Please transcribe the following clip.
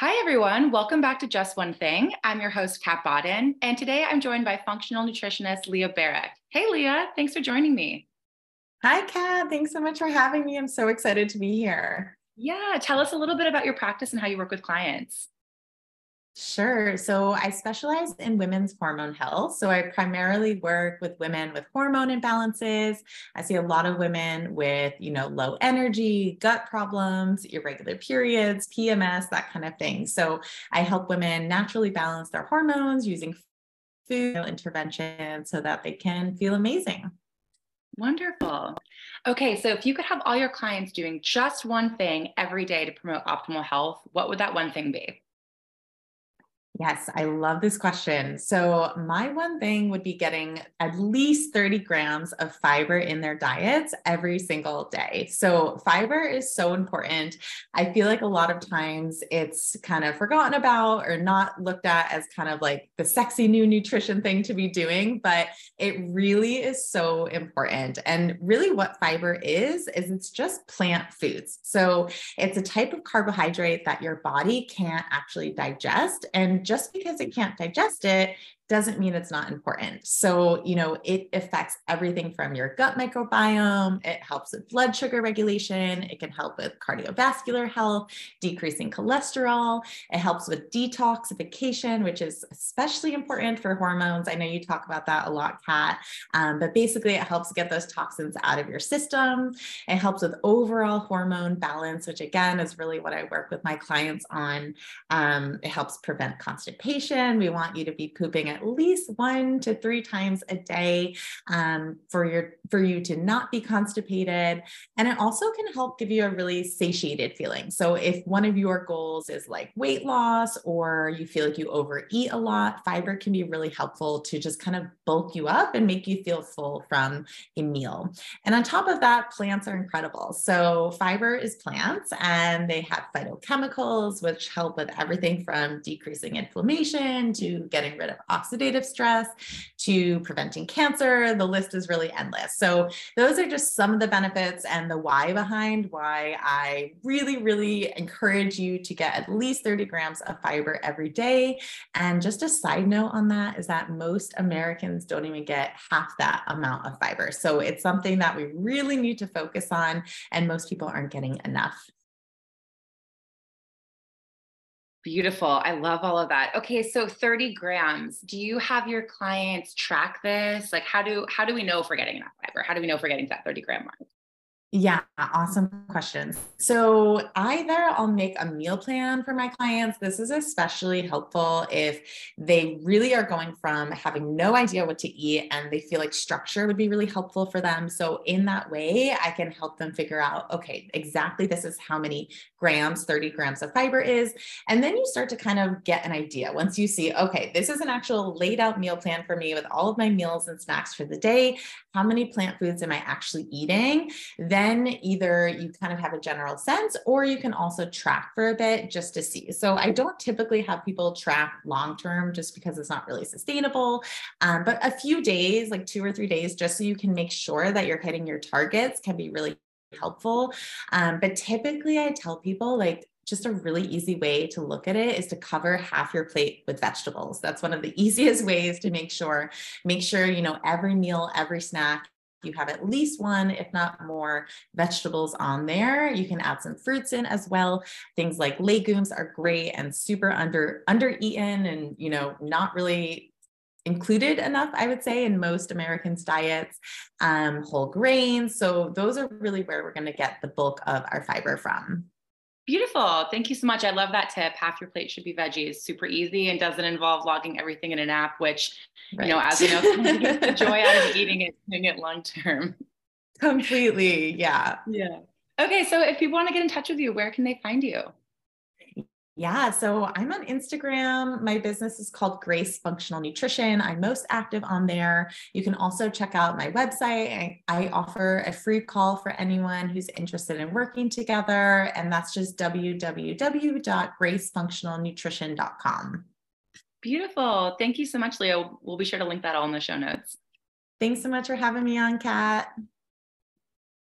Hi, everyone. Welcome back to Just One Thing. I'm your host, Kat Bodden, and today I'm joined by functional nutritionist Leah Barack. Hey, Leah, thanks for joining me. Hi, Kat. Thanks so much for having me. I'm so excited to be here. Yeah, tell us a little bit about your practice and how you work with clients. Sure. So I specialize in women's hormone health. So I primarily work with women with hormone imbalances. I see a lot of women with, you know, low energy, gut problems, irregular periods, PMS, that kind of thing. So I help women naturally balance their hormones using food intervention so that they can feel amazing. Wonderful. Okay, so if you could have all your clients doing just one thing every day to promote optimal health, what would that one thing be? Yes, I love this question. So, my one thing would be getting at least 30 grams of fiber in their diets every single day. So, fiber is so important. I feel like a lot of times it's kind of forgotten about or not looked at as kind of like the sexy new nutrition thing to be doing, but it really is so important. And really, what fiber is, is it's just plant foods. So, it's a type of carbohydrate that your body can't actually digest. And just because it can't digest it doesn't mean it's not important. So, you know, it affects everything from your gut microbiome, it helps with blood sugar regulation, it can help with cardiovascular health, decreasing cholesterol, it helps with detoxification, which is especially important for hormones. I know you talk about that a lot, Kat, um, but basically it helps get those toxins out of your system. It helps with overall hormone balance, which again is really what I work with my clients on. Um, it helps prevent constipation. We want you to be pooping at at least one to three times a day um, for your for you to not be constipated. And it also can help give you a really satiated feeling. So if one of your goals is like weight loss or you feel like you overeat a lot, fiber can be really helpful to just kind of bulk you up and make you feel full from a meal. And on top of that, plants are incredible. So fiber is plants and they have phytochemicals, which help with everything from decreasing inflammation to getting rid of oxidative stress to preventing cancer. The list is really endless. So, those are just some of the benefits and the why behind why I really, really encourage you to get at least 30 grams of fiber every day. And just a side note on that is that most Americans don't even get half that amount of fiber. So, it's something that we really need to focus on, and most people aren't getting enough. Beautiful. I love all of that. Okay, so 30 grams. Do you have your clients track this? Like how do how do we know if we're getting enough fiber? How do we know if we're getting to that 30 gram mark? Yeah, awesome questions. So, either I'll make a meal plan for my clients. This is especially helpful if they really are going from having no idea what to eat and they feel like structure would be really helpful for them. So, in that way, I can help them figure out okay, exactly this is how many grams, 30 grams of fiber is. And then you start to kind of get an idea once you see, okay, this is an actual laid out meal plan for me with all of my meals and snacks for the day. How many plant foods am I actually eating? Then either you kind of have a general sense or you can also track for a bit just to see. So I don't typically have people track long term just because it's not really sustainable. Um, but a few days, like two or three days, just so you can make sure that you're hitting your targets can be really helpful. Um, but typically, I tell people like just a really easy way to look at it is to cover half your plate with vegetables. That's one of the easiest ways to make sure make sure you know every meal, every snack you have at least one, if not more, vegetables on there. You can add some fruits in as well. Things like legumes are great and super under under eaten and you know not really included enough, I would say, in most Americans' diets. Um, whole grains. So those are really where we're going to get the bulk of our fiber from. Beautiful. Thank you so much. I love that tip. Half your plate should be veggies. Super easy and doesn't involve logging everything in an app, which, right. you know, as you know, the joy out of eating it, doing it long term. Completely. Yeah. Yeah. Okay. So if people want to get in touch with you, where can they find you? Yeah, so I'm on Instagram. My business is called Grace Functional Nutrition. I'm most active on there. You can also check out my website. I, I, offer a free call for anyone who's interested in working together, and that's just www.gracefunctionalnutrition.com. Beautiful. Thank you so much, Leah. We'll be sure to link that all in the show notes. Thanks so much for having me on, Kat.